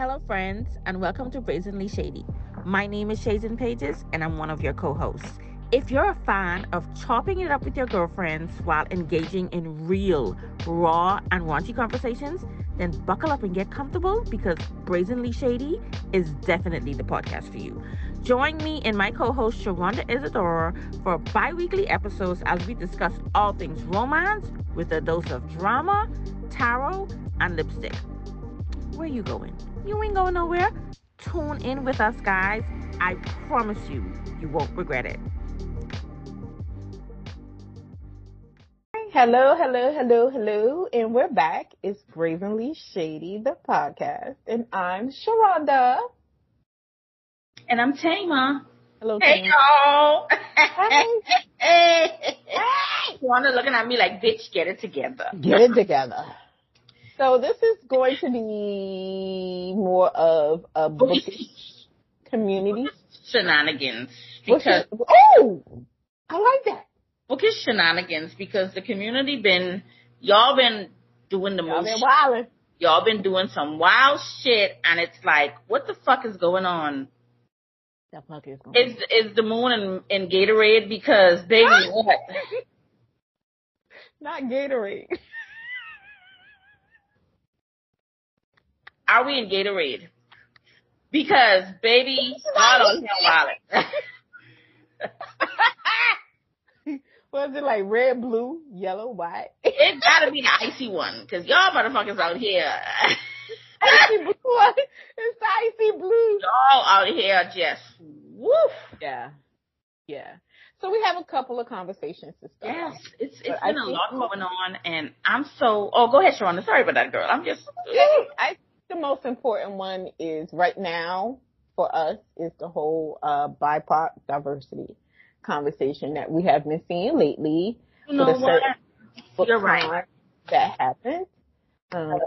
Hello, friends, and welcome to Brazenly Shady. My name is Shazen Pages, and I'm one of your co hosts. If you're a fan of chopping it up with your girlfriends while engaging in real, raw, and raunchy conversations, then buckle up and get comfortable because Brazenly Shady is definitely the podcast for you. Join me and my co host Sharonda Isadora for bi weekly episodes as we discuss all things romance with a dose of drama, tarot, and lipstick. Where you going? You ain't going nowhere. Tune in with us, guys. I promise you, you won't regret it. Hello, hello, hello, hello, and we're back. It's Brazenly Shady, the podcast, and I'm Sharonda. And I'm Tama. Hello, Hey Tama. y'all. Hey. hey. Hey. Wanda looking at me like, bitch, get it together. Get it together. So this is going to be more of a oh, bookish community. Shenanigans. Because oh, I like that. bookish shenanigans because the community been y'all been doing the Y'all most been wilding. y'all been doing some wild shit and it's like what the fuck is going on That fuck is going. is is the moon in, in gatorade because baby what Not Gatorade. are we in gatorade because baby on here wildin'. Was it like red, blue, yellow, white? It gotta be the icy one, cause y'all motherfuckers out here, icy blue. It's the icy blue. y'all out here just woof. Yeah. Yeah. So we have a couple of conversations to start. Yes, it's it's But been a lot going on, and I'm so. Oh, go ahead, Sharonda. Sorry about that, girl. I'm just. I the most important one is right now for us is the whole uh BIPOC diversity conversation that we have been seeing lately. You know what? You're right. That happened. Um,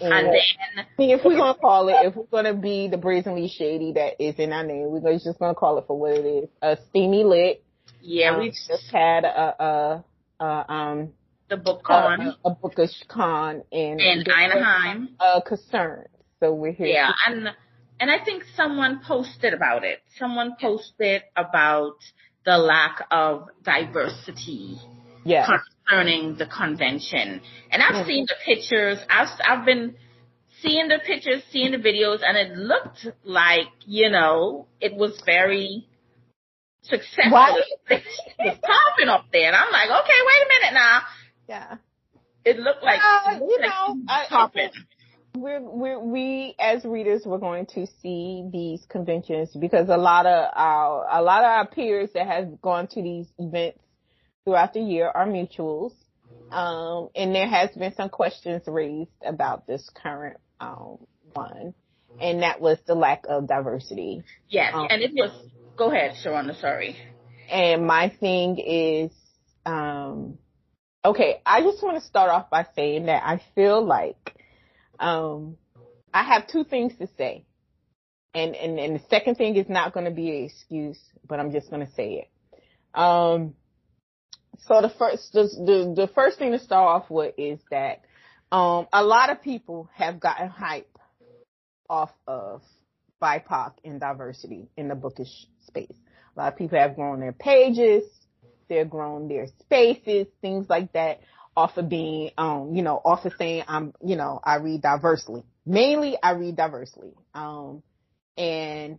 And and then I mean, if we're gonna call it, if we're gonna be the brazenly shady that is in our name, we're gonna- just gonna call it for what it is. A steamy lit. yeah, Um, we just had a, a, a um the book a, con a bookish con in in Anaheim. uh concern. So we're here. Yeah, and and I think someone posted about it. Someone posted about the lack of diversity. yeah. concerning the convention. And I've Mhm. seen the pictures. I've I've been seeing the pictures, seeing the videos, and it looked like you know it was very successful. Why? It was popping up there, and I'm like, okay, wait a minute now. Yeah. It looked like Uh, it looked you like know, I- I. We're, we're, we as readers, we're going to see these conventions because a lot of our, a lot of our peers that have gone to these events throughout the year are mutuals. Um, and there has been some questions raised about this current, um, one. And that was the lack of diversity. Yes, Um, and it was. Go ahead, Sharonda. Sorry. And my thing is, um, okay, I just want to start off by saying that I feel like, um, I have two things to say. And, and, and the second thing is not going to be an excuse, but I'm just going to say it. Um, so the first, the, the, the first thing to start off with is that, um, a lot of people have gotten hype off of BIPOC and diversity in the bookish space. A lot of people have grown their pages, they've grown their spaces, things like that, off of being, um, you know, off of saying I'm, you know, I read diversely. Mainly, I read diversely. Um, and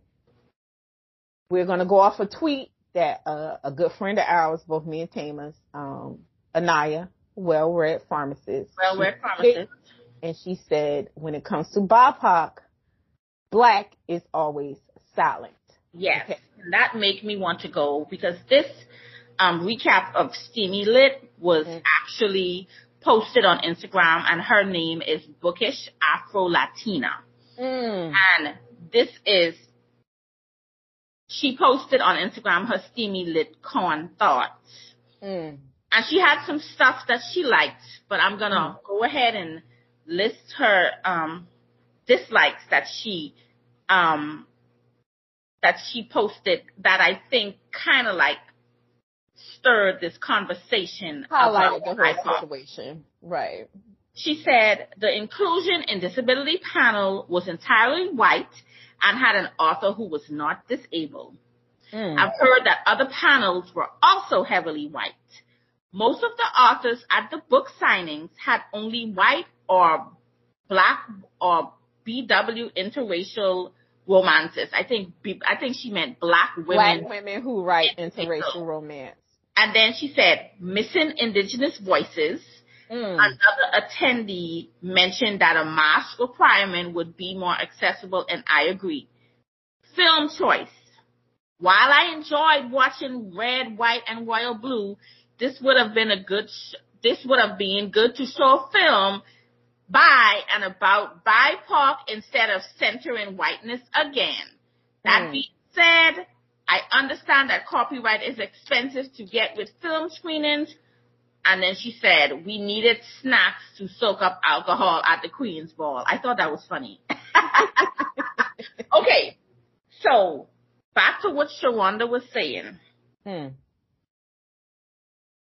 we're gonna go off a tweet that uh, a good friend of ours, both me and Tama's, um, Anaya, well-read pharmacist, Well, we're promises. and she said, when it comes to BIPOC, black is always silent. Yes, Okay. that made me want to go because this um, recap of Steamy Lit was Mhm. actually posted on Instagram, and her name is Bookish Afro Latina, Mm. and this is she posted on Instagram her Steamy Lit con thoughts, Mm. and she had some stuff that she liked, but I'm gonna go ahead and list her um, dislikes that she um, that she posted that I think kind of like stirred this conversation Highlighted the about whole situation. Right. she said the inclusion and disability panel was entirely white and had an author who was not disabled. Mm. I've heard that other panels were also heavily white. Most of the authors at the book signings had only white or black or BW interracial romances. I think I think she meant black women. Black women who write interracial romance. And then she said missing indigenous voices. Mm. Another attendee mentioned that a mask requirement would be more accessible, and I agree. Film choice. While I enjoyed watching Red, White, and Royal Blue, this would have been a good. Sh- this would have been good to show a film by and about BIPOC instead of centering whiteness again. That mm. being said, I understand that copyright is expensive to get with film screenings. And then she said, we needed snacks to soak up alcohol at the Queen's Ball. I thought that was funny. okay. So back to what Sharonda was saying. Hmm.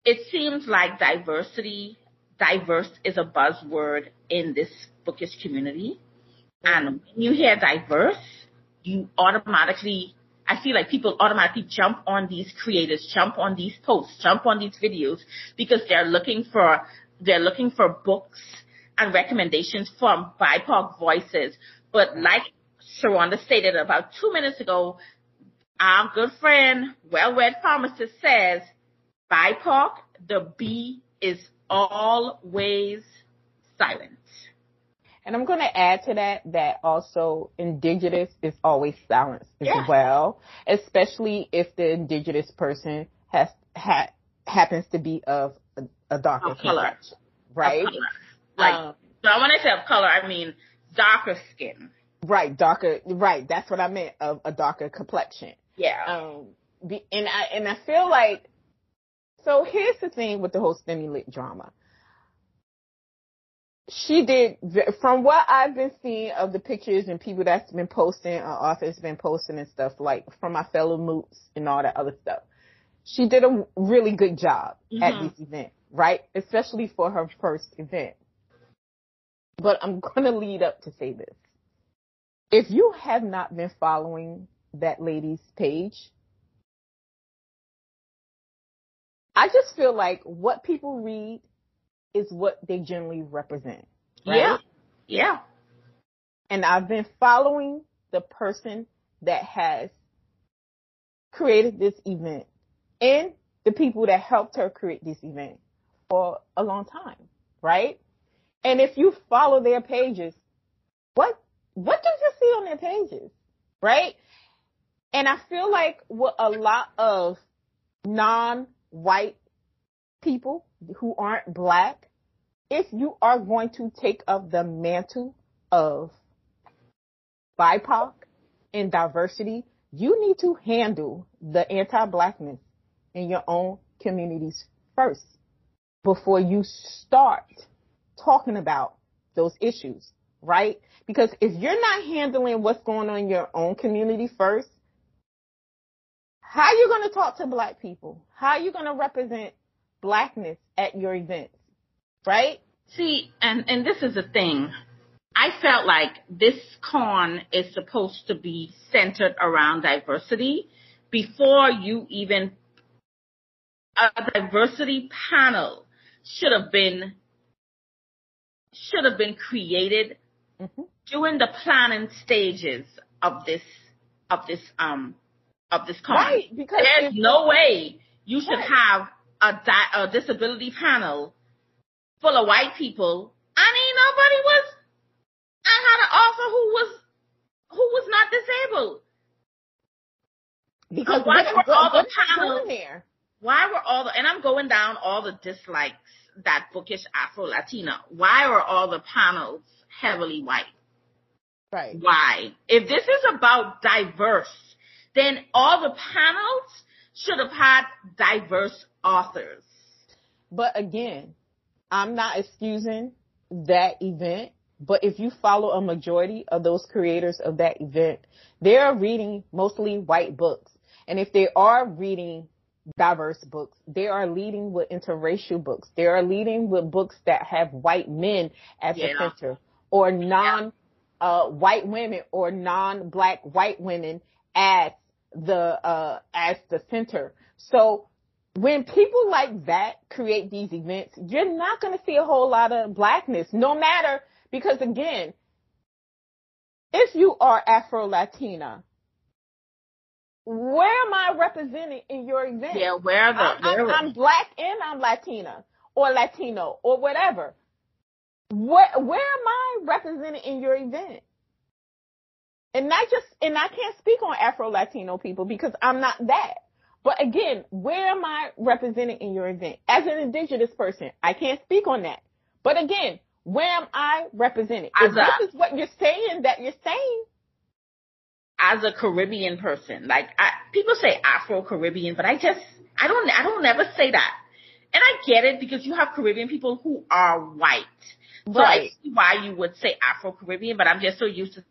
It seems like diversity, diverse is a buzzword in this bookish community. And when you hear diverse, you automatically I feel like people automatically jump on these creators, jump on these posts, jump on these videos because they're looking for they're looking for books and recommendations from BIPOC voices. But like Sharonda stated about two minutes ago, our good friend, well-read pharmacist says, BIPOC, the B is always silent. And I'm going to add to that that also indigenous is always silenced as yeah. well, especially if the indigenous person has ha, happens to be of a, a darker of color, right? Color. Like, um, so when I say of color, I mean darker skin. Right, darker. Right, that's what I meant of a darker complexion. Yeah. Um, and I and I feel like so. Here's the thing with the whole Steamy Lit drama she did from what I've been seeing of the pictures and people that's been posting, uh, authors been posting and stuff like from my fellow moots and all that other stuff. She did a really good job mm-hmm. at this event, right? Especially for her first event. But I'm going to lead up to say this. If you have not been following that lady's page, I just feel like what people read is what they generally represent. Right? Yeah. Yeah. And I've been following the person that has created this event and the people that helped her create this event for a long time, right? And if you follow their pages, what what do you see on their pages, right? And I feel like what a lot of non-white people who aren't black, if you are going to take up the mantle of BIPOC and diversity, you need to handle the anti-blackness in your own communities first before you start talking about those issues, right? Because if you're not handling what's going on in your own community first, how are you going to talk to black people? How are you going to represent blackness at your events, right? See, and, and this is the thing. I felt like this con is supposed to be centered around diversity before you even, a diversity panel should have been, should have been created mm-hmm. during the planning stages of this, of this, um, of this con. Right, because there's no way you should right. have a, di- a disability panel full of white people. I mean, nobody was. I had an author who was who was not disabled. Because why what, were all the panels there? Why were all the and I'm going down all the dislikes that bookish Afro Latina. Why were all the panels heavily white? Right. Why? If this is about diverse, then all the panels should have had diverse authors. But again, I'm not excusing that event, but if you follow a majority of those creators of that event, they are reading mostly white books. And if they are reading diverse books. They are leading with interracial books. They are leading with books that have white men as Yeah. the center or non uh, white women or non black white women as the uh, as the center. So when people like that create these events, you're not going to see a whole lot of blackness, no matter because again, if you are Afro Latina, where am I represented in your event? Yeah, where the I'm, I'm black and I'm Latina or Latino or whatever. Where where am I represented in your event? And not just and I can't speak on Afro Latino people because I'm not that. But again, where am I represented in your event? As an indigenous person, I can't speak on that. But again, where am I representing? If a- this is what you're saying that you're saying, as a Caribbean person. Like I, people say Afro Caribbean, but I just I don't I don't ever say that. And I get it because you have Caribbean people who are white. So I Right. see why you would say Afro Caribbean, but I'm just so used to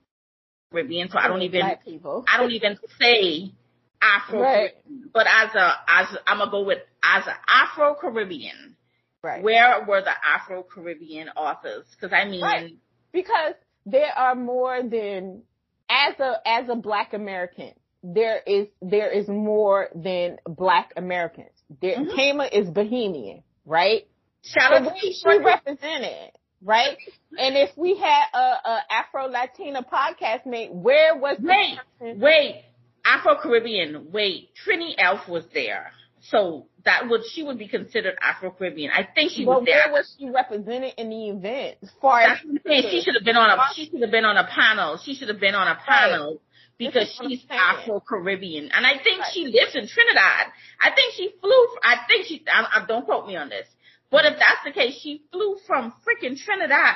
Caribbean, so I don't even people. I don't even say Afro Right. But as a as I'm gonna go with as an Afro Caribbean. Right. Where were the Afro Caribbean authors? Because I mean, Right. because there are more than as a as a black American, there is there is more than black Americans. There Mhm. Kama is Bahamian, right? shout out she represented, right? And if we had a, a Afro Latina podcast mate, where was Wait, wait. Afro Caribbean. Wait, Trini Elf was there, so that would she would be considered Afro Caribbean. I think she but was there. where was she represented in the event? As far as what I'm saying. She should have been on a she should have been on a panel. She should have been on a panel because what I'm she's. Afro Caribbean, and I think Right. she lives in Trinidad. I think she flew. I think she. I, I, don't quote me on this, but if that's the case, she flew from freaking Trinidad.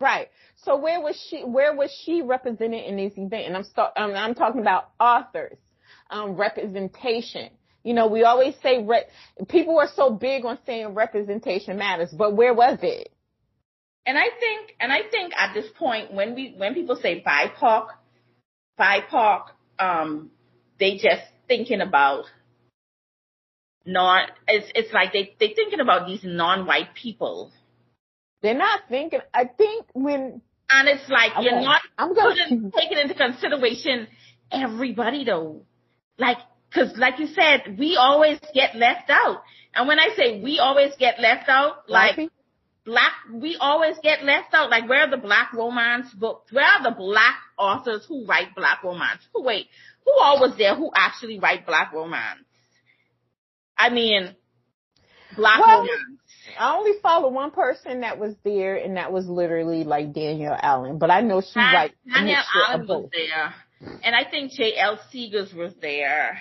Right. So where was she? Where was she represented in this event? And I'm start. I'm, I'm talking about authors, um, representation. You know, we always say re- people are so big on saying representation matters, but where was it? And I think, and I think at this point, when we, when people say BIPOC, BIPOC, um, they just thinking about non, it's, it's like they, they thinking about these non-white people. They're not thinking. I think when And it's like, you're Okay. not I'm gonna putting, taking into consideration everybody though. Like, cause like you said, we always get left out. And when I say we always get left out, like, Black black we always get left out like where are the black romance books where are the black authors who write black romance who wait who all was there who actually write black romance i mean black Well, romance I only follow one person that was there, and that was literally like Danielle Allen. But I know she Dan- writes a allen was there and i think j.l Seegars was there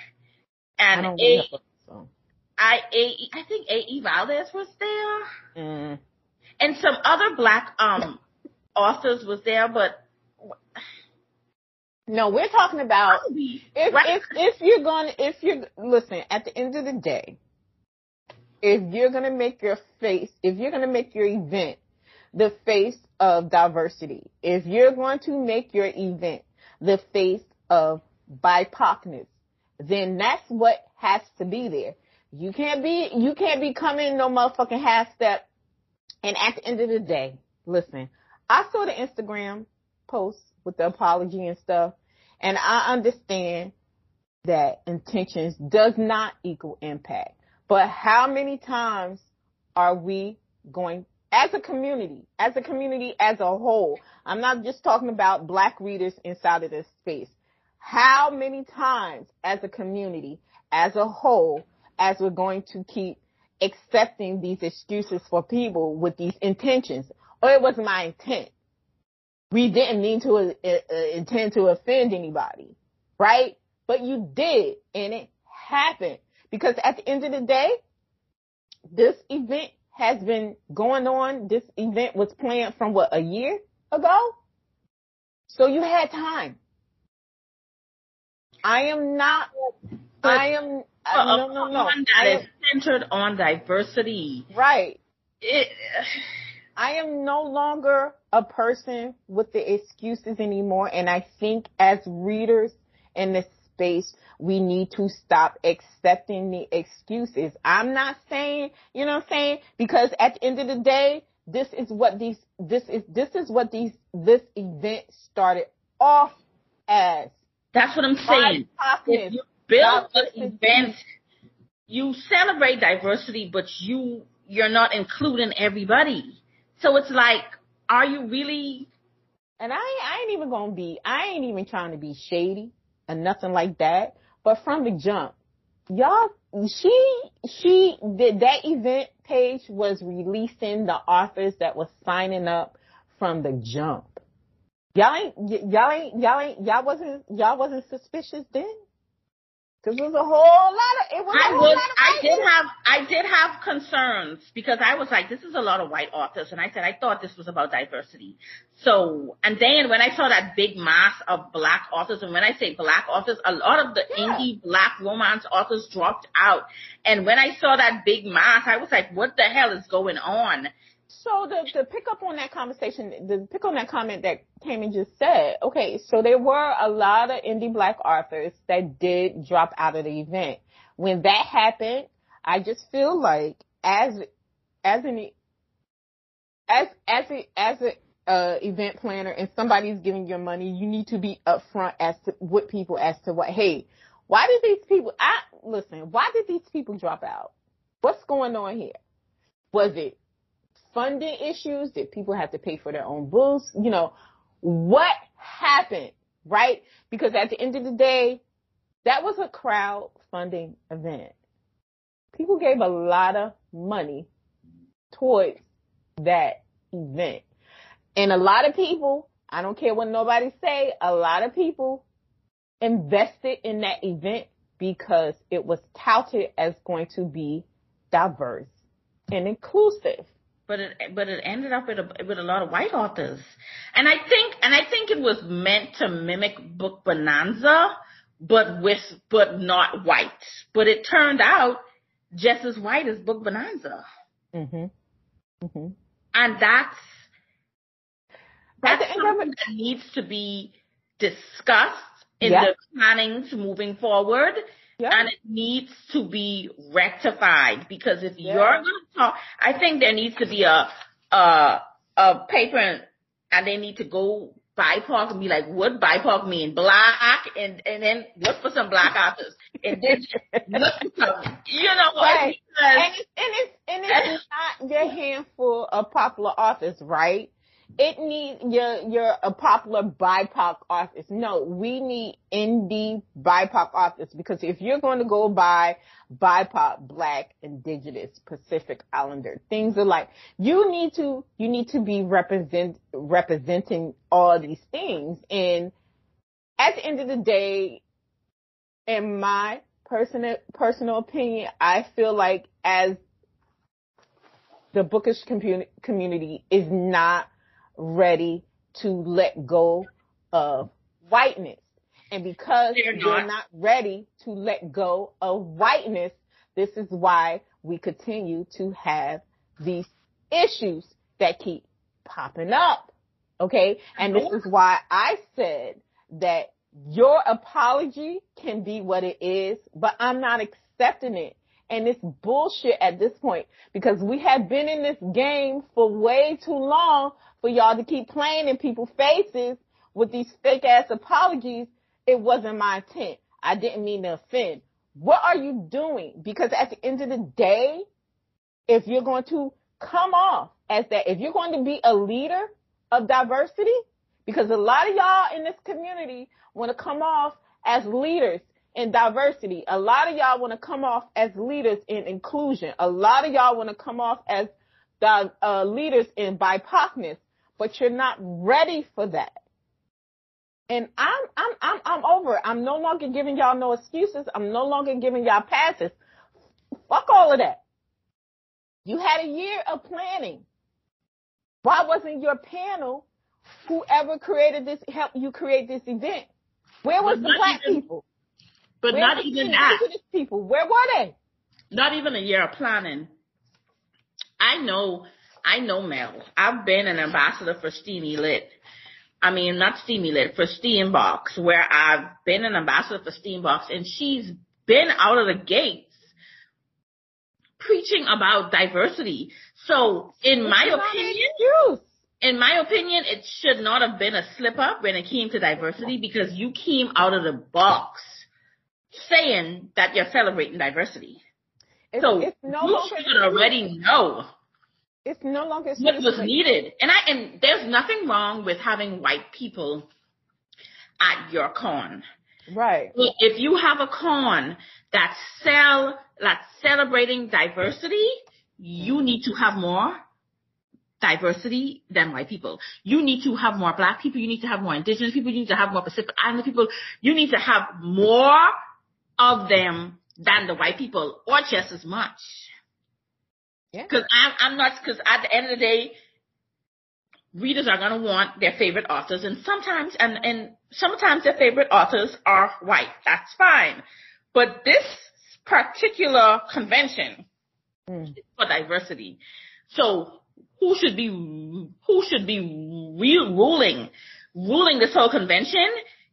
and a read her books, so. I, A, I think A.E. Valdez was there. Mm. And some other black um authors was there, but No, we're talking about if Right. if if you're going to if you're listen at the end of the day if you're going to make your face if you're going to make your event the face of diversity if you're going to make your event the face of BIPOCness then that's what has to be there you can't be you can't be coming no motherfucking half step and at the end of the day listen I saw the Instagram post with the apology and stuff and I understand that intentions does not equal impact. But how many times are we going as a community, as a community as a whole? I'm not just talking about black readers inside of this space. How many times as a community, as a whole, as we're going to keep accepting these excuses for people with these intentions? Or it wasn't my intent we didn't mean to uh, uh, intend to offend anybody, right? But you did, and it happened because at the end of the day, this event has been going on. This event was planned from what a year ago, so you had time. I am not. But- I am. a no, no, no. one that am, is centered on diversity. right. It, I am no longer a person with the excuses anymore. And I think as readers in the space. We need to stop accepting the excuses. I'm not saying, you know what I'm saying? Because at the end of the day, this is what these, this is, this is what these, this event started off as. That's what I'm saying. If you build an event, you celebrate diversity, but you, you're not including everybody. So it's like, are you really? And I, I ain't even gonna be, I ain't even trying to be shady and nothing like that. But from the jump, y'all, she, she did that event page was releasing the authors that was signing up from the jump. Y'all ain't, y'all ain't, y'all ain't, y'all wasn't, y'all wasn't suspicious then? Cause it was a whole lot of, it was I was, I did have, I did have concerns because I was like, this is a lot of white authors. And I said, I thought this was about diversity. So, and then when I saw that big mass of black authors, and when I say black authors, a lot of the yeah. indie black romance authors dropped out. And when I saw that big mass, I was like, what the hell is going on? So the the pick up on that conversation, the pick on that comment that Tammy just said. Okay, so there were a lot of indie black authors that did drop out of the event. When that happened, I just feel like as as an as as a as a uh, event planner and somebody's giving you money, you need to be upfront as to with people as to what. Hey, why did these people? I listen. Why did these people drop out? What's going on here? Was it funding issues? Did people have to pay for their own booths? You know, what happened, right? Because at the end of the day, that was a crowdfunding event. People gave a lot of money towards that event. And a lot of people, I don't care what nobody say, a lot of people invested in that event because it was touted as going to be diverse and inclusive but it but it ended up with a with a lot of white authors, and I think and I think it was meant to mimic Book Bonanza, but with but not white. But it turned out just as white as Book Bonanza. Mhm. Mhm. And that's that's something that needs to be discussed in the plannings moving forward And it needs to be rectified because if yeah. you're going to talk, I think there needs to be a, a, a paper and, they need to go BIPOC and be like, what BIPOC mean? Black and, and then look for some black authors. And then look for some, you know what? Right. And it's, and it's, and it's not your handful of popular authors, right? It needs your your a popular BIPOC artist. No, we need indie BIPOC artists because if you're going to go by BIPOC, Black, Indigenous, Pacific Islander, things are like you need to you need to be represent representing all these things. And at the end of the day, in my personal personal opinion, I feel like as the bookish community is not ready to let go of whiteness. And because they're not. they're not ready to let go of whiteness, this is why we continue to have these issues that keep popping up. Okay. And this mm-hmm. is why I said that your apology can be what it is, but I'm not accepting it. And it's bullshit at this point because we have been in this game for way too long for y'all to keep playing in people's faces with these fake ass apologies. It wasn't my intent. I didn't mean to offend. What are you doing? Because at the end of the day, if you're going to come off as that, if you're going to be a leader of diversity, because a lot of y'all in this community want to come off as leaders in diversity. A lot of y'all want to come off as leaders in inclusion. A lot of y'all want to come off as the uh, leaders in BIPOCness but you're not ready for that. And I'm, I'm, I'm, I'm over it. I'm no longer giving y'all no excuses. I'm no longer giving y'all passes. Fuck all of that. You had a year of planning. Why wasn't your panel, whoever created this, help you create this event? Where was the black even, people? But Where not even that. People, where were they? Not even a year of planning. I know I know Mel. I've been an ambassador for Steamy Lit. I mean, not Steamy Lit, for Steambox, where I've been an ambassador for Steambox, and she's been out of the gates preaching about diversity. So, in it's my opinion, in my opinion, it should not have been a slip up when it came to diversity because you came out of the box saying that you're celebrating diversity. It's, so it's no you should already know. It's no longer what was needed, and I and there's nothing wrong with having white people at your con. Right. If you have a con that sell that's celebrating diversity, you need to have more diversity than white people. You need to have more black people. You need to have more indigenous people. You need to have more Pacific Islander people. You need to have more of them than the white people or just as much. Yeah. Cause I'm, I'm not, cause at the end of the day, readers are going to want their favorite authors and sometimes, and, and sometimes their favorite authors are white. That's fine. But this particular convention mm. is for diversity. So who should be, who should be re- ruling, ruling this whole convention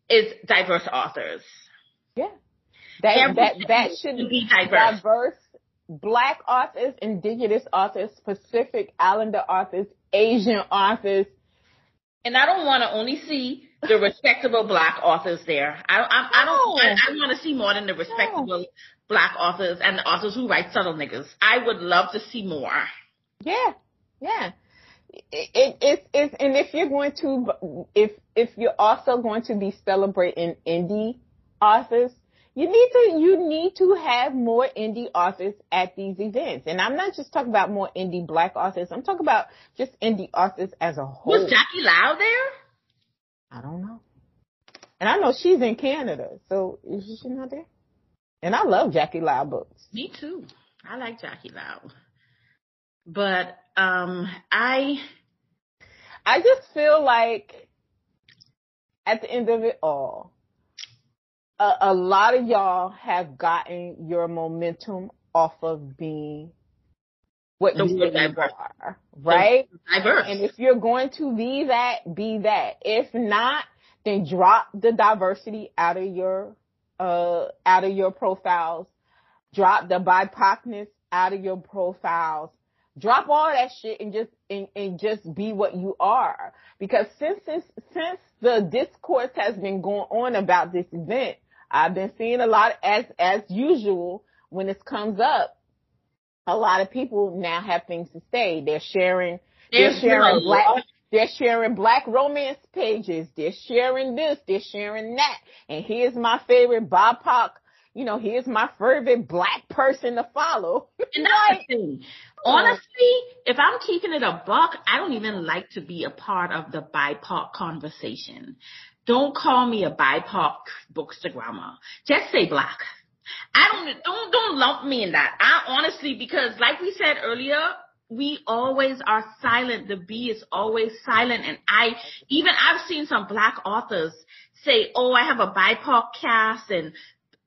is diverse authors. That, that, that should be diverse. diverse black authors, indigenous authors, Pacific Islander authors, Asian authors. And I don't want to only see the respectable black authors there. I, I, I don't. I, I want to see more than the respectable no. black authors and the authors who write subtle niggas. I would love to see more. Yeah, yeah. It, it, it's, it's, and if you're going to, if, if you're also going to be celebrating indie authors, you need to you need to have more indie authors at these events. And I'm not just talking about more indie black authors. I'm talking about just indie authors as a whole. Was Jackie Lau there? I don't know. And I know she's in Canada, so is she not there? And I love Jackie Lau books. Me too. I like Jackie Lau. But um I I just feel like at the end of it all, a, a lot of y'all have gotten your momentum off of being what you really are, right? Diverse. And if you're going to be that, be that. If not, then drop the diversity out of your uh out of your profiles. Drop the BIPOCness out of your profiles. Drop all that shit and just and, and just be what you are. Because since since the discourse has been going on about this event, I've been seeing a lot as as usual when this comes up. A lot of people now have things to say. They're sharing. They're sharing black. They're sharing black romance pages. They're sharing this. They're sharing that. And here's my favorite BIPOC. You know, here's my favorite black person to follow. And that's the thing. Uh, Honestly, if I'm keeping it a buck, I don't even like to be a part of the BIPOC conversation. Don't call me a BIPOC bookstagrammer. Just say black. I don't, don't, don't lump me in that. I honestly, because like we said earlier, we always are silent. The B is always silent. And I, even I've seen some black authors say, oh, I have a BIPOC cast and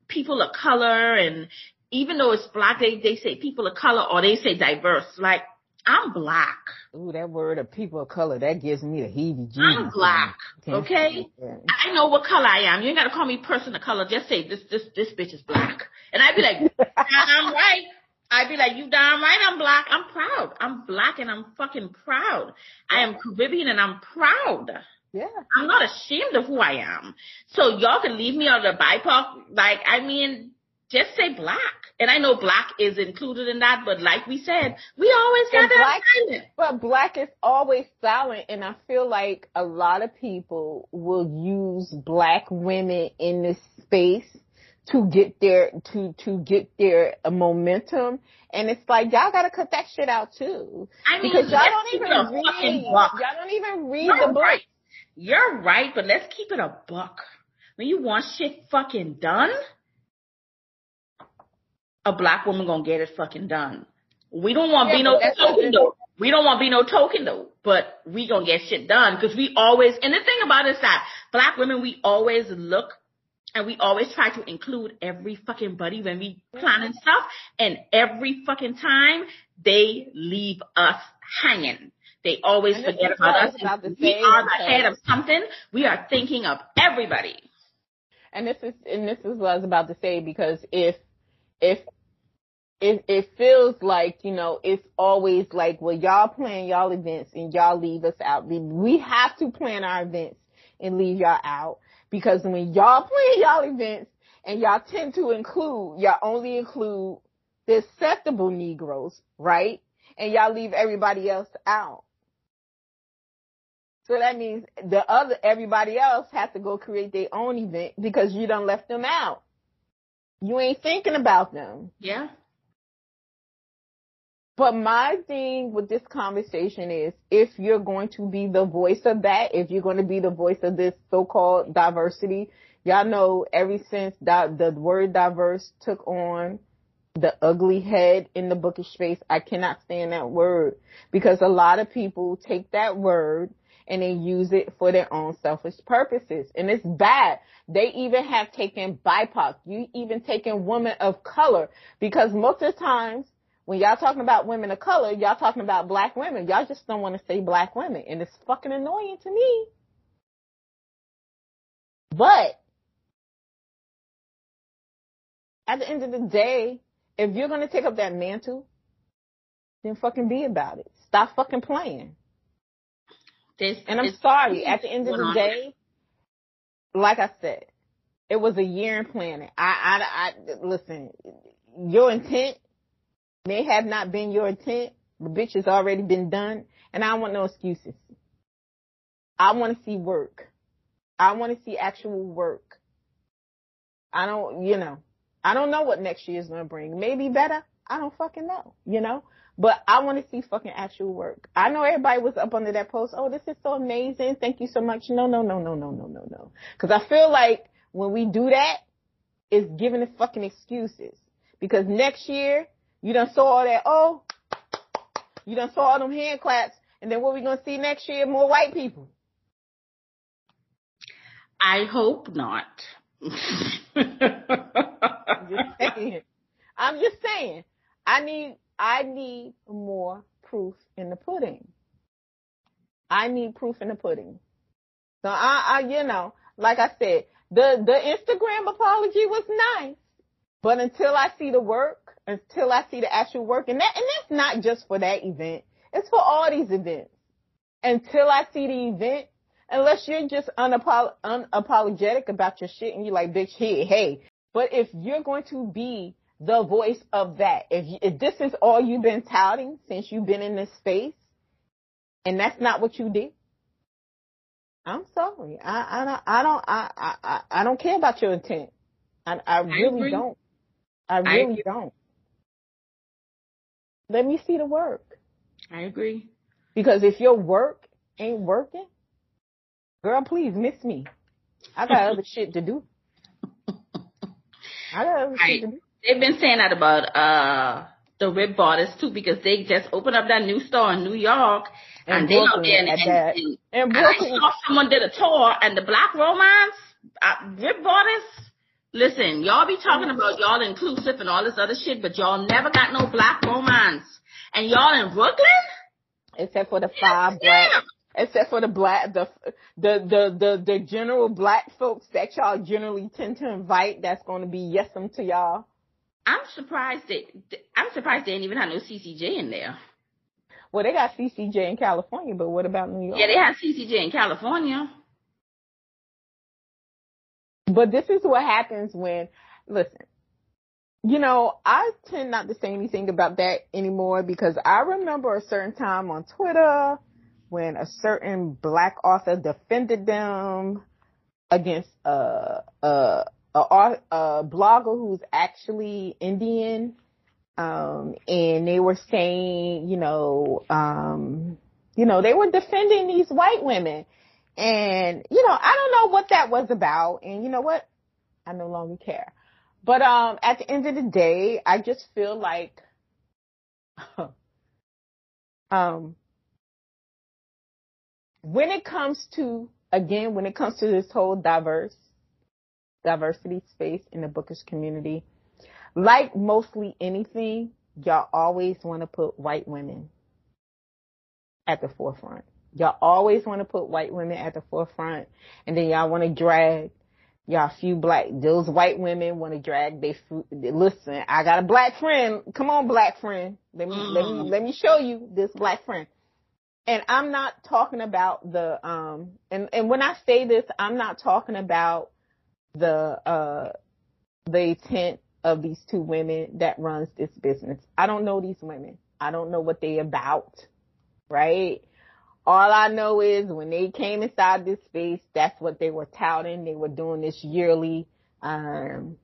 people of color. And even though it's black, they, they say people of color or they say diverse. Like, I'm black. Ooh, that word of people of color, that gives me a heebie jeebies. I'm black. Okay? I know what color I am. You ain't gotta call me person of color. Just say this, this, this bitch is black. And I'd be like, I'm right. I'd be like, you damn right I'm black. I'm proud. I'm black and I'm fucking proud. I am Caribbean and I'm proud. Yeah. I'm not ashamed of who I am. So y'all can leave me out of the BIPOC. Like, I mean, just say black. And I know black is included in that, but like we said, we always got that silent. But black is always silent, and I feel like a lot of people will use black women in this space to get their to to get their momentum, and it's like y'all gotta cut that shit out too. I mean, because y'all don't even read. Y'all don't even read You're the book. Right. You're right, but let's keep it a buck. When you want shit fucking done a black woman gonna get it fucking done. We don't want to yeah, be no token though. We don't want to be no token though, but we gonna get shit done because we always, and the thing about it is that black women, we always look and we always try to include every fucking buddy when we planning stuff and every fucking time they leave us hanging. They always forget about us. About we are the head of something. We are thinking of everybody. And this is and this is what I was about to say because if if it it feels like you know it's always like well y'all plan y'all events and y'all leave us out. We have to plan our events and leave y'all out because when y'all plan y'all events and y'all tend to include y'all only include the acceptable Negroes, right? And y'all leave everybody else out. So that means the other everybody else has to go create their own event because you don't left them out. You ain't thinking about them. Yeah. But my thing with this conversation is if you're going to be the voice of that, if you're going to be the voice of this so-called diversity, y'all know ever since that the word diverse took on the ugly head in the bookish space, I cannot stand that word because a lot of people take that word and they use it for their own selfish purposes. And it's bad. They even have taken BIPOC. You even taken women of color because most of the times when y'all talking about women of color, y'all talking about black women. Y'all just don't want to say black women. And it's fucking annoying to me. But at the end of the day, if you're going to take up that mantle, then fucking be about it. Stop fucking playing. This, and I'm sorry, at the end of the day, like I said, it was a year in planning. I, I, I, listen, your intent may have not been your intent. but bitch has already been done. And I want no excuses. I want to see work. I want to see actual work. I don't, you know, I don't know what next year is going to bring. Maybe better. I don't fucking know, you know, but I want to see fucking actual work. I know everybody was up under that post. Oh, this is so amazing. Thank you so much. No, no, no, no, no, no, no, no. Cause I feel like when we do that, it's giving the fucking excuses. Because next year, you done saw all that, oh, you done saw all them hand claps, and then what we gonna see next year? More white people. I hope not. I'm just saying. I'm just saying. I need I need more proof in the pudding. I need proof in the pudding. So I, I you know, like I said, the the Instagram apology was nice, but until I see the work, until I see the actual work. And that, and that's not just for that event. It's for all these events. Until I see the event, unless you're just unapolo- unapologetic about your shit and you're like, bitch, hey, hey. But if you're going to be the voice of that, if, you, if this is all you've been touting since you've been in this space, and that's not what you did, I'm sorry. I, I don't, I don't, I, I, I don't care about your intent. I, I really I don't. I really I don't. Let me see the work. I agree. Because if your work ain't working, girl, please miss me. I got other shit to do. I got other I, shit to do. They've been saying that about uh the Ripped Bodice too because they just opened up that new store in New York and, and they out there and, and, and, and, I saw someone did a tour and the black romance uh, Ripped Bodice Listen, y'all be talking mm. about y'all inclusive and all this other shit, but y'all never got no black romance. And y'all in Brooklyn? Except for the five yes, black, except for the black, the, the, the, the, the general black folks that y'all generally tend to invite that's going to be yes them to y'all. I'm surprised that, I'm surprised they didn't even have no CCJ in there. Well, they got CCJ in California, but what about New York? Yeah, they have CCJ in California. But this is what happens when, listen, you know, I tend not to say anything about that anymore because I remember a certain time on Twitter when a certain black author defended them against a, a, a, a blogger who's actually Indian. Um, and they were saying, you know, um, you know, they were defending these white women. And, you know, I don't know what that was about. And you know what? I no longer care. But, um, at the end of the day, I just feel like, um, when it comes to, again, when it comes to this whole diverse, diversity space in the bookish community, like mostly anything, y'all always want to put white women at the forefront. Y'all always want to put white women at the forefront and then y'all want to drag y'all few black, those white women want to drag they, listen, I got a black friend. Come on, black friend. Let me, mm. let me, mm. let me show you this black friend. And I'm not talking about the, um, and, and when I say this, I'm not talking about the, uh, the intent of these two women that runs this business. I don't know these women. I don't know what they about, right? All I know is when they came inside this space, that's what they were touting. They were doing this yearly, um,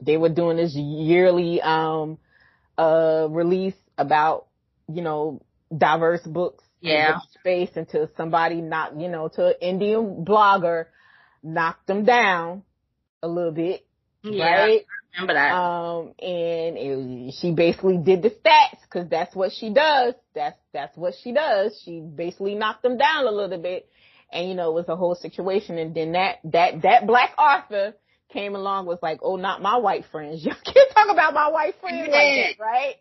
they were doing this yearly, um, uh, release about, you know, diverse books. Yeah. space until somebody knocked, you know, to an Indian blogger knocked them down a little bit. Yeah. Right? Remember that. Um, and it, she basically did the stats because that's what she does. That's that's what she does. She basically knocked them down a little bit, and you know it was a whole situation. And then that that that black author came along was like, oh, not my white friends. You can't talk about my white friends like that, right?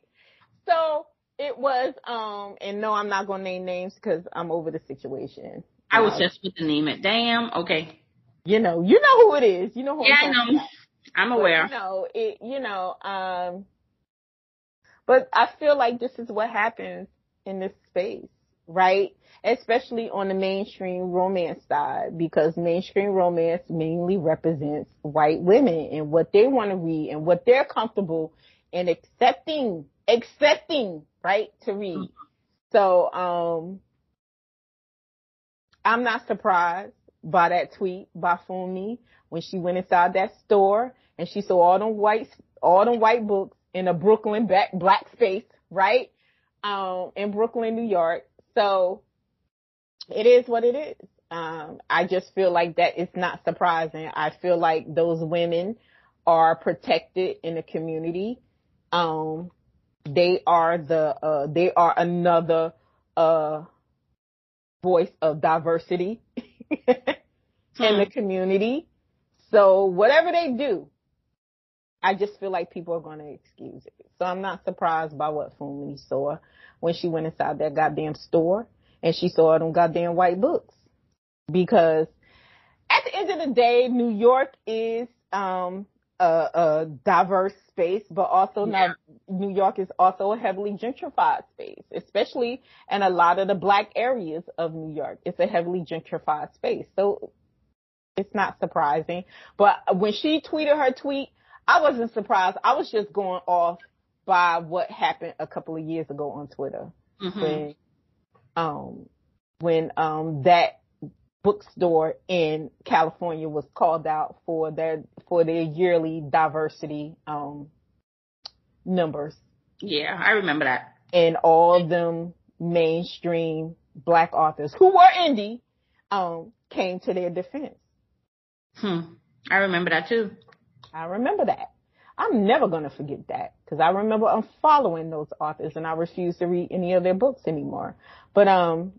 So it was, um, and no, I'm not gonna name names because I'm over the situation. I was just with the name it. Damn. Okay. You know, you know who it is. You know who. Yeah, I know. About. I'm aware. But, you know, it, you know, um, but I feel like this is what happens in this space, right? Especially on the mainstream romance side, because mainstream romance mainly represents white women and what they want to read and what they're comfortable in accepting, accepting, right, to read. Mm-hmm. So, um, I'm not surprised by that tweet by Funmi when she went inside that store and she saw all them white, all them white books in a Brooklyn black, black space, right? Um, in Brooklyn, New York. So it is what it is. Um, I just feel like that it's not surprising. I feel like those women are protected in the community. Um, they are the, uh, they are another, uh, voice of diversity in the hmm. community. So whatever they do, I just feel like people are going to excuse it. So I'm not surprised by what Funmi saw when she went inside that goddamn store and she saw them goddamn white books. Because at the end of the day, New York is um, a, a, diverse space, but also yeah. not, New York is also a heavily gentrified space, especially in a lot of the black areas of New York. It's a heavily gentrified space. So it's not surprising. But when she tweeted her tweet, I wasn't surprised. I was just going off by what happened a couple of years ago on Twitter mm-hmm. when, um, when, um, that bookstore in California was called out for their, for their yearly diversity, um, numbers. Yeah, I remember that. And all of them mainstream black authors who were indie, um, came to their defense. Hmm. I remember that too. I remember that. I'm never going to forget that because I remember unfollowing those authors and I refuse to read any of their books anymore. But, um,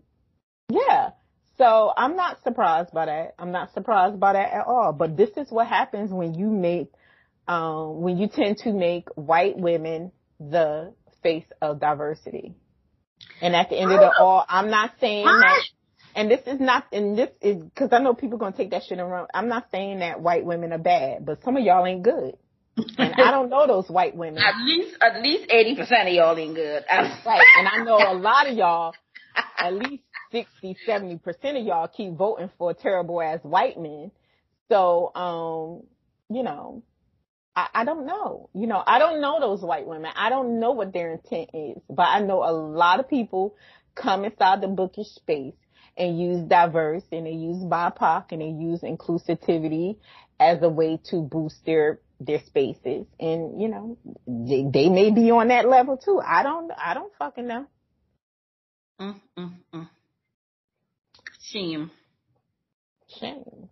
yeah. So I'm not surprised by that. I'm not surprised by that at all. But this is what happens when you make, um, when you tend to make white women the face of diversity. And at the end of the all, I'm not saying that and this is not, and this is, cause I know people gonna take that shit and run. I'm not saying that white women are bad, but some of y'all ain't good. and I don't know those white women. At least, at least 80% of y'all ain't good. right. And I know a lot of y'all, at least 60, 70% of y'all keep voting for terrible ass white men. So, um, you know, I, I don't know. You know, I don't know those white women. I don't know what their intent is, but I know a lot of people come inside the bookish space and use diverse and they use BIPOC and they use inclusivity as a way to boost their their spaces. And you know, they, they may be on that level too. I don't I don't fucking know. Mm, mm, mm. Shame. Shame.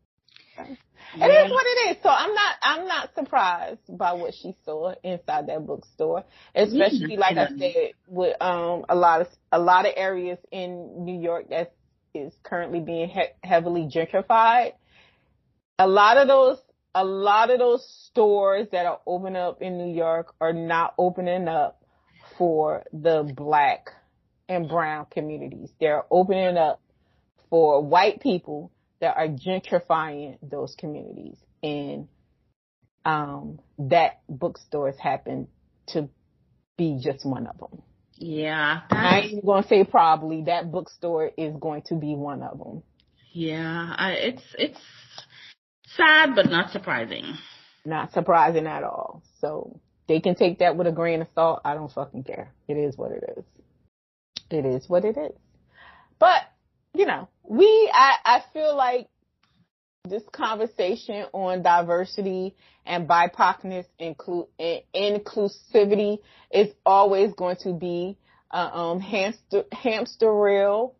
Yeah. It is what it is. So I'm not I'm not surprised by what she saw inside that bookstore, especially like I said with um a lot of a lot of areas in New York that's is currently being he- heavily gentrified. A lot of those, a lot of those stores that are opening up in New York are not opening up for the black and brown communities. They're opening up for white people that are gentrifying those communities. And um, that bookstores happen to be just one of them. Yeah. I ain't gonna say probably that bookstore is going to be one of them. Yeah, I, it's it's sad but not surprising. Not surprising at all. So they can take that with a grain of salt. I don't fucking care. It is what it is. It is what it is. But you know, we I I feel like this conversation on diversity and BIPOCness include inclusivity is always going to be uh, um, hamster hamster wheel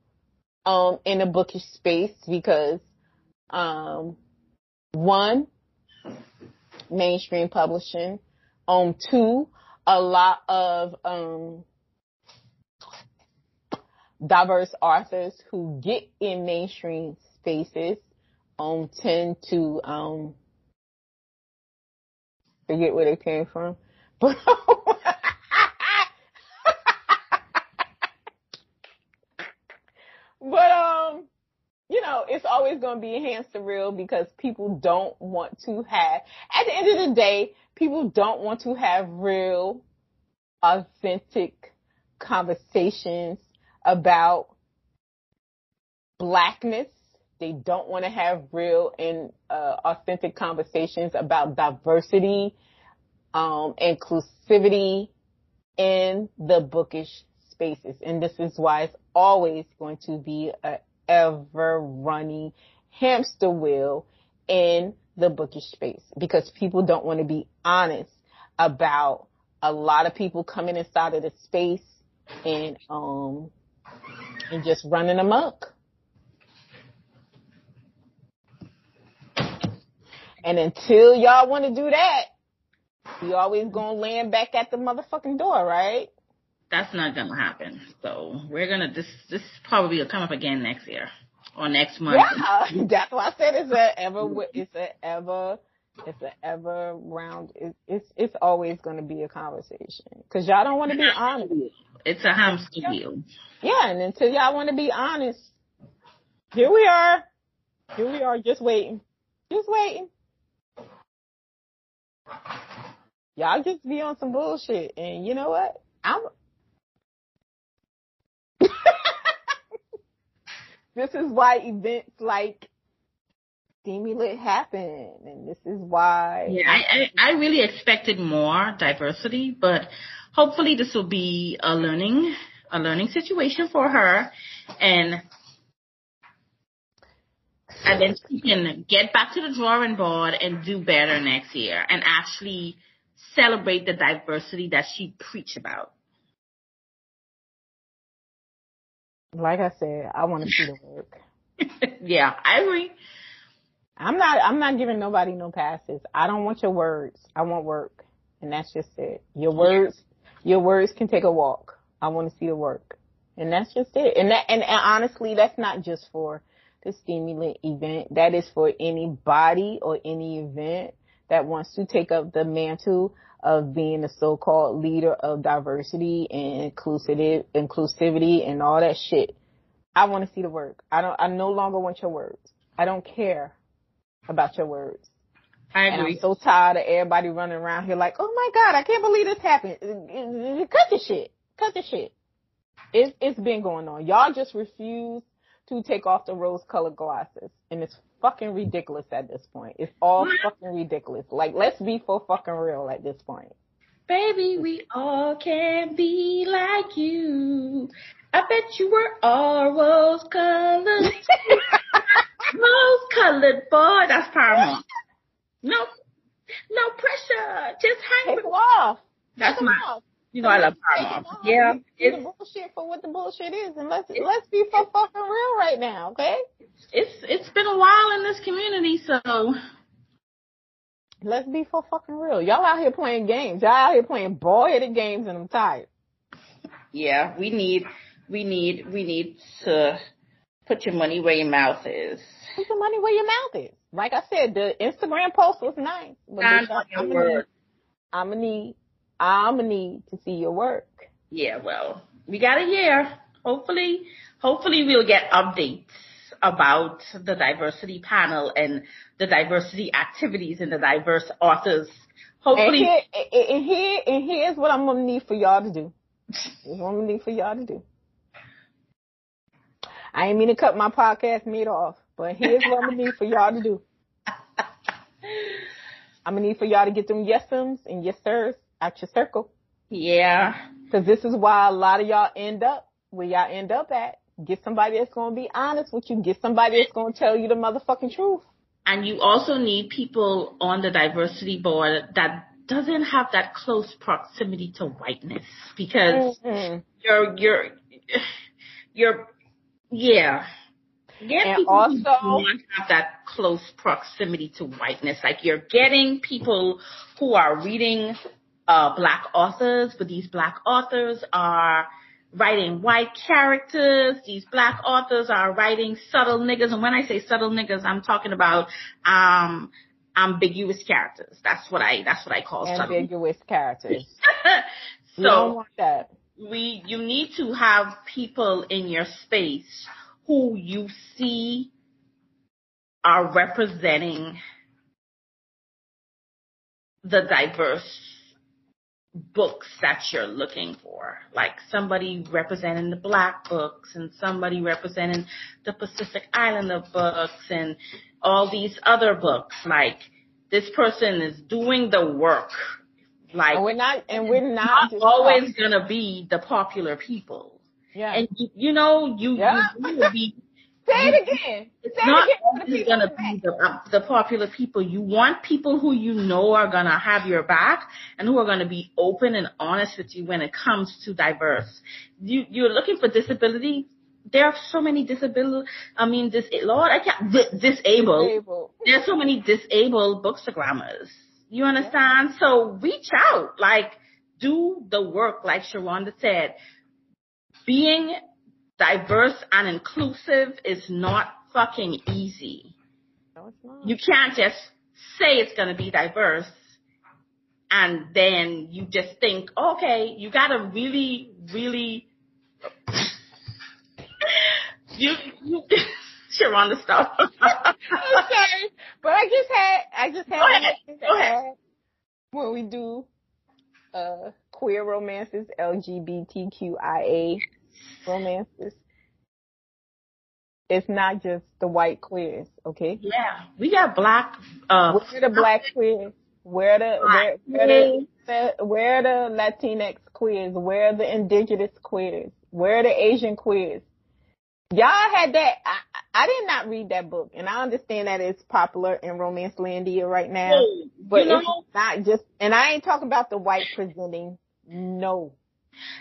um, in a bookish space because um, one mainstream publishing, um, two a lot of um, diverse authors who get in mainstream spaces um tend to um forget where they came from. But But um you know, it's always going to be enhanced real because people don't want to have, at the end of the day, people don't want to have real, authentic conversations about blackness they don't want to have real and uh, authentic conversations about diversity, um, inclusivity in the bookish spaces. And this is why it's always going to be a ever running hamster wheel in the bookish space because people don't want to be honest about a lot of people coming inside of the space and um and just running amok. And until y'all want to do that, you always gonna land back at the motherfucking door, right? That's not gonna happen. So we're gonna this this probably will come up again next year or next month. Yeah, that's why I said it's a ever it's a ever it's a ever round. It's it's, it's always gonna be a conversation because y'all don't want to be honest. It's a hamster wheel. Yeah, and until y'all want to be honest, here we are. Here we are, just waiting, just waiting. Y'all just be on some bullshit. And you know what? I'm. this is why events like Lit happen. And this is why. Yeah, I, I, I really expected more diversity, but hopefully this will be a learning, a learning situation for her. And and then she can get back to the drawing board and do better next year and actually celebrate the diversity that she preached about. Like I said, I want to see the work. yeah, I agree. I'm not, I'm not giving nobody no passes. I don't want your words. I want work. And that's just it. Your words, your words can take a walk. I want to see the work. And that's just it. And that, and, and honestly, that's not just for the Lit event. That is for anybody or any event that wants to take up the mantle of being the so-called leader of diversity and inclusive, inclusivity and all that shit. I want to see the work. I don't, I no longer want your words. I don't care about your words. I agree. And I'm so tired of everybody running around here like, oh my God, I can't believe this happened. Cut the shit. Cut the shit. It's, it's been going on. Y'all just refuse to take off the rose colored glasses. And it's fucking ridiculous at this point. It's all fucking ridiculous. Like, let's be for fucking real at this point. Baby, we all can be like you. I bet you were all rose colored. rose colored boy. That's Paramore. No, no pressure. Just hang Take them off. That's Take my. off. You know I love Paramore. Yeah, it's it's bullshit for what the bullshit is, and let's let's be for fucking real right now, okay? it's it's been a while in this community, so Let's be for fucking real. Y'all out here playing games. Y'all out here playing ball-headed games, and I'm tired. yeah, we need we need we need to put your money where your mouth is. Put your money where your mouth is. Like I said, the Instagram post was nice, but Stand bitch, on your I'm gonna need, I'm gonna need, gonna see your work. Yeah, well, we got a year. hopefully, hopefully we'll get updates about the diversity panel and the diversity activities and the diverse authors. Hopefully, and, here, and, here, and here's what I'm gonna need for y'all to do. Here's what I'm gonna need for y'all to do. I ain't mean to cut my podcast meat off, but here's what I'm gonna need for y'all to do. I'm gonna need for y'all to get them yesums and yes sirs out your circle. Yeah. Cause this is why a lot of y'all end up where y'all end up at. Get somebody that's gonna be honest with you. Get somebody that's gonna tell you the motherfucking truth. And you also need people on the diversity board that doesn't have that close proximity to whiteness because mm-hmm. you're you're you're yeah Get and people also, who want to have that close proximity to whiteness. Like you're getting people who are reading uh, black authors, but these black authors are writing white characters. These black authors are writing subtle niggas. And when I say subtle niggas, I'm talking about um ambiguous characters. That's what I that's what I call ambiguous subtle. characters. so we you need to have people in your space who you see are representing the diverse books that you're looking for. Like somebody representing the black books and somebody representing the Pacific Islander books and all these other books. Like this person is doing the work. Like and we're not, and we're not, not always gonna be the popular people. Yeah. And you, you know, you, yeah. you will be. Say it again. It's Say not always going to be the, uh, the popular people. You want people who you know are going to have your back and who are going to be open and honest with you when it comes to diverse. You, you're looking for disability. There are so many disability, I mean, dis, Lord, I can't, disabled. disabled. There are so many disabled bookstagrammers. You understand? Yeah. So reach out, like, do the work, like Sharonda said being diverse and inclusive is not fucking easy. No, it's not. You can't just say it's going to be diverse and then you just think, okay, you got to really, really, you, you, Sharonda, stop. okay, but I just had, I just had, Go ahead. Go ahead. when we do uh, queer romances, LGBTQIA romances. It's not just the white queers, okay? Yeah, we got black. Uh, where the black queers? Where the where, where the where the Latinx queers? Where the indigenous queers? Where the Asian queers? Y'all had that. I, I did not read that book, and I understand that it's popular in Romance Landia right now. Hey, but know, it's not just. And I ain't talking about the white presenting. No.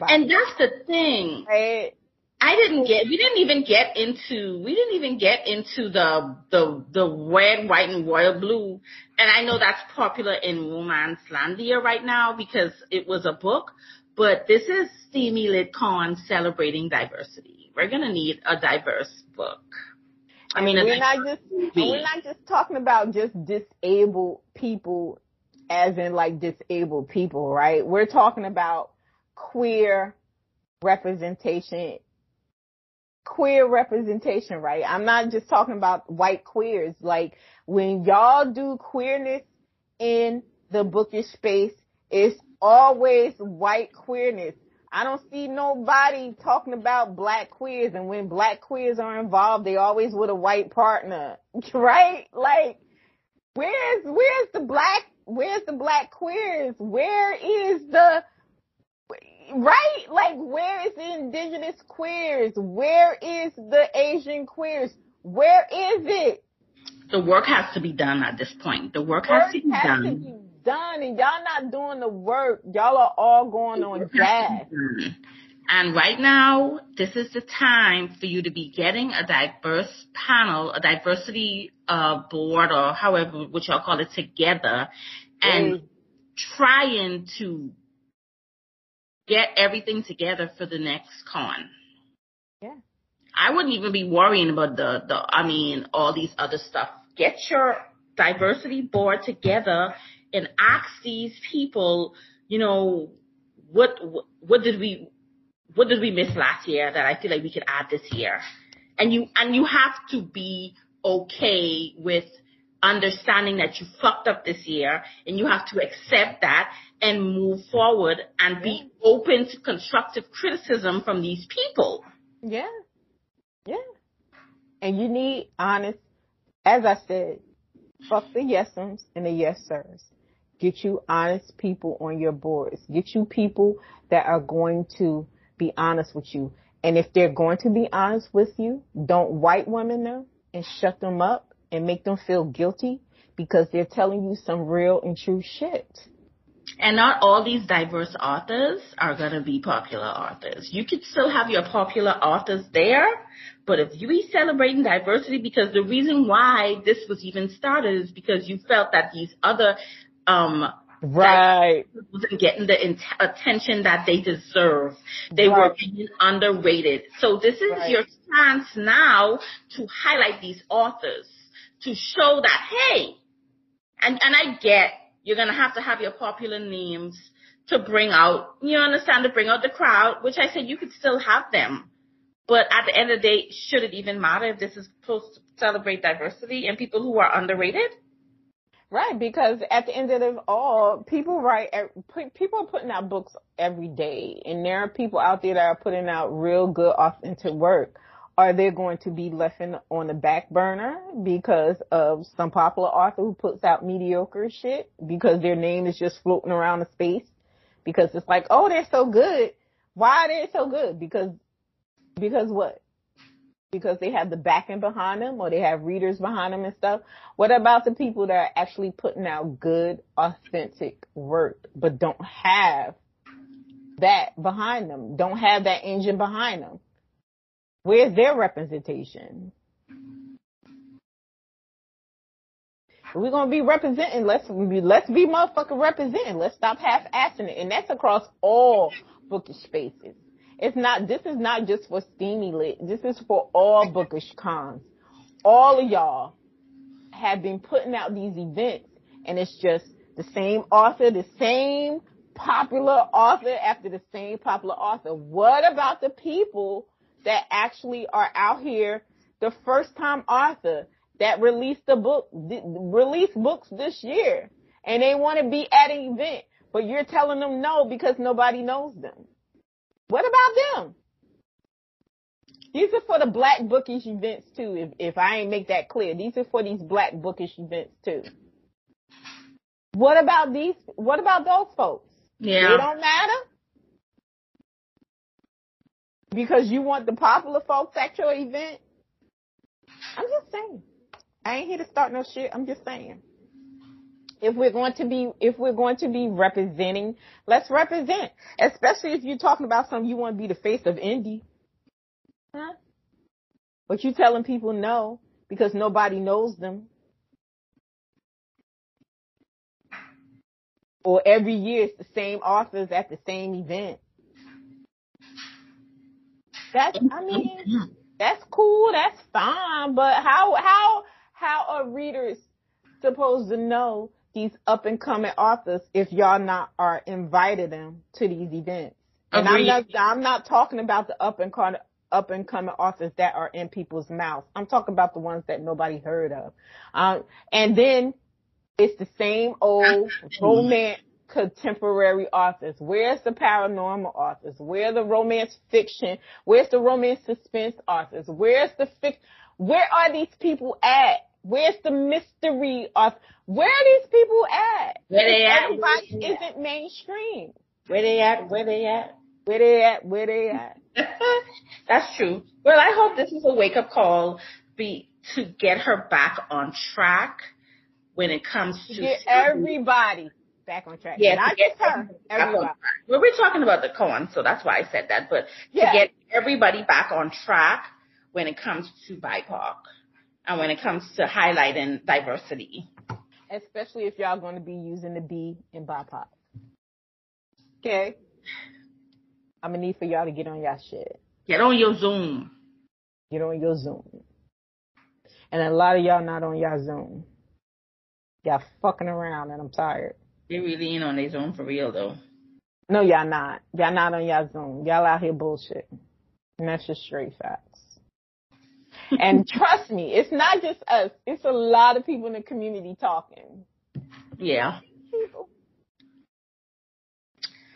And that's the thing. Right. I didn't get. We didn't even get into. We didn't even get into the the the red, white, and royal blue. And I know that's popular in Romance Landia right now because it was a book. But this is Steamy Lit Con celebrating diversity. We're gonna need a diverse book. I mean, we're not just we're not just talking about just disabled people, as in like disabled people, right? We're talking about queer representation. Queer representation, right? I'm not just talking about white queers. Like when y'all do queerness in the bookish space, it's always white queerness. I don't see nobody talking about black queers and when black queers are involved, they always with a white partner, right? Like, where's, where's the black, where's the black queers? Where is the, right? Like, where is the indigenous queers? Where is the Asian queers? Where is it? The work has to be done at this point. The work, work has to be has done. To be done and y'all not doing the work. Y'all are all going on gas. And right now, this is the time for you to be getting a diverse panel, a diversity uh, board, or however what y'all call it, together, and mm. trying to get everything together for the next con. Yeah. I wouldn't even be worrying about the the. I mean, all these other stuff. Get your diversity board together and ask these people, you know, what, what, what did we, what did we miss last year that I feel like we could add this year? And you, and you have to be okay with understanding that you fucked up this year and you have to accept that and move forward and be open to constructive criticism from these people. Yeah. Yeah. And you need honest, as I said, fuck the yesums and the yes sirs. Get you honest people on your boards. Get you people that are going to be honest with you. And if they're going to be honest with you, don't white women them and shut them up and make them feel guilty because they're telling you some real and true shit. And not all these diverse authors are going to be popular authors. You could still have your popular authors there, but if you be celebrating diversity, because the reason why this was even started is because you felt that these other um right wasn't getting the in- attention that they deserve. They right. were being underrated. So this is right. your chance now to highlight these authors to show that hey, and and I get you're gonna have to have your popular names to bring out, you understand, to bring out the crowd, which I said you could still have them. But at the end of the day, should it even matter if this is supposed to celebrate diversity and people who are underrated? Right, because at the end of it all, people write, eh, people are putting out books every day, and there are people out there that are putting out real good, authentic work. Are they going to be left in, on the back burner because of some popular author who puts out mediocre shit because their name is just floating around the space? Because it's like, oh, they're so good. Why are they so good? Because, because what? Because they have the backing behind them or they have readers behind them and stuff. What about the people that are actually putting out good, authentic work, but don't have that behind them, don't have that engine behind them? Where's their representation? we're gonna be representing, let's be let's be motherfucking representing. Let's stop half assing it. And that's across all bookish spaces. It's not this is not just for steamy lit. This is for all bookish cons. All of y'all have been putting out these events and it's just the same author, the same popular author after the same popular author. What about the people that actually are out here, the first time author that released the book, released books this year, and they want to be at an event, but you're telling them no because nobody knows them. What about them? These are for the black bookish events too. If if I ain't make that clear, these are for these black bookish events too. What about these? What about those folks? Yeah, it don't matter because you want the popular folks at your event. I'm just saying. I ain't here to start no shit. I'm just saying. If we're going to be, if we're going to be representing, let's represent. Especially if you're talking about something you want to be the face of indie. Huh? But you telling people no because nobody knows them. Or every year it's the same authors at the same event. That's, I mean, that's cool. That's fine. But how, how, how are readers supposed to know these up and coming authors if y'all not are invited them to these events? And I'm not, I'm not talking about the up and coming, up and coming authors that are in people's mouths. I'm talking about the ones that nobody heard of. Um, and then it's the same old romance, contemporary authors? Where's the paranormal authors? Where the romance fiction? Where's the romance suspense authors? Where's the fic? Where are these people at? Where's the mystery of where are these people at? Where they at? Everybody isn't mainstream. Where they at? Where they at? Where they at? Where they at? That's true. Well, I hope this is a wake up call be to get her back on track when it comes to get everybody back on track. Yeah, not just her. Everybody. Well, we're talking about the koan, so that's why I said that. But yeah. to get everybody back on track when it comes to BIPOC and when it comes to highlighting diversity. Especially if y'all going to be using the B in BIPOC. Okay. I'm gonna need for y'all to get on y'all shit. Get on your Zoom. Get on your Zoom. And a lot of y'all not on y'all Zoom. Y'all fucking around and I'm tired. They really ain't on their zone for real though. No, y'all not. Y'all not on y'all Zoom. Y'all out here bullshit. And that's just straight facts. and trust me, it's not just us. It's a lot of people in the community talking. Yeah. People.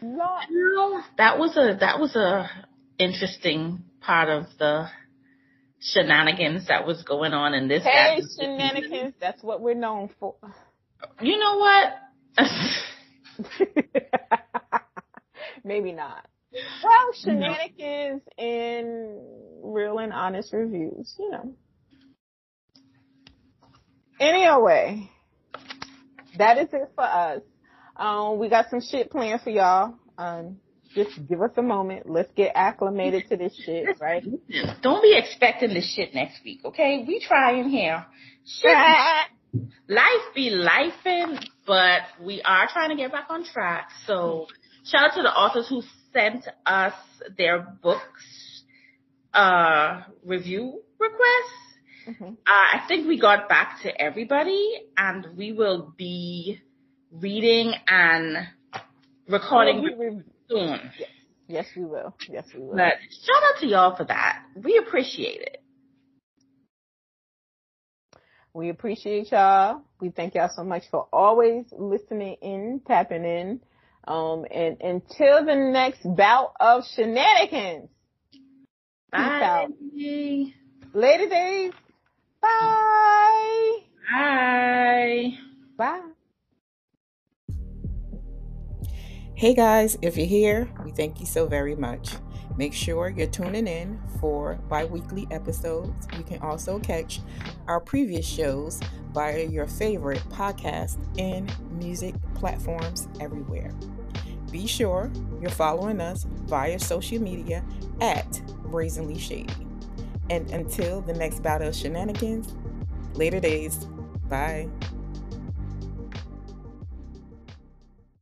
No, that was a that was a interesting part of the shenanigans that was going on in this. Hey, shenanigans. That's what we're known for. You know what? Maybe not. Well, shenanigans no. and real and honest reviews, you know. Anyway, that is it for us. Um, we got some shit planned for y'all. Um, just give us a moment. Let's get acclimated to this shit, right? Don't be expecting this shit next week, okay? We trying here. Shit, life be lifing, but we are trying to get back on track. So shout out to the authors who sent us their books uh, review requests. Mm-hmm. Uh, I think we got back to everybody, and we will be reading and recording re- soon. Yes. yes, we will. Yes, we will. But shout out to y'all for that. We appreciate it. We appreciate y'all. We thank y'all so much for always listening in, tapping in. Um, and until the next bout of shenanigans. Bye. Later days. Bye. Bye. Bye. Hey guys, if you're here, we thank you so very much. Make sure you're tuning in for bi weekly episodes. You can also catch our previous shows via your favorite podcast and music platforms everywhere. Be sure you're following us via social media at Brazenly Shady. And until the next bout of shenanigans, later days. Bye.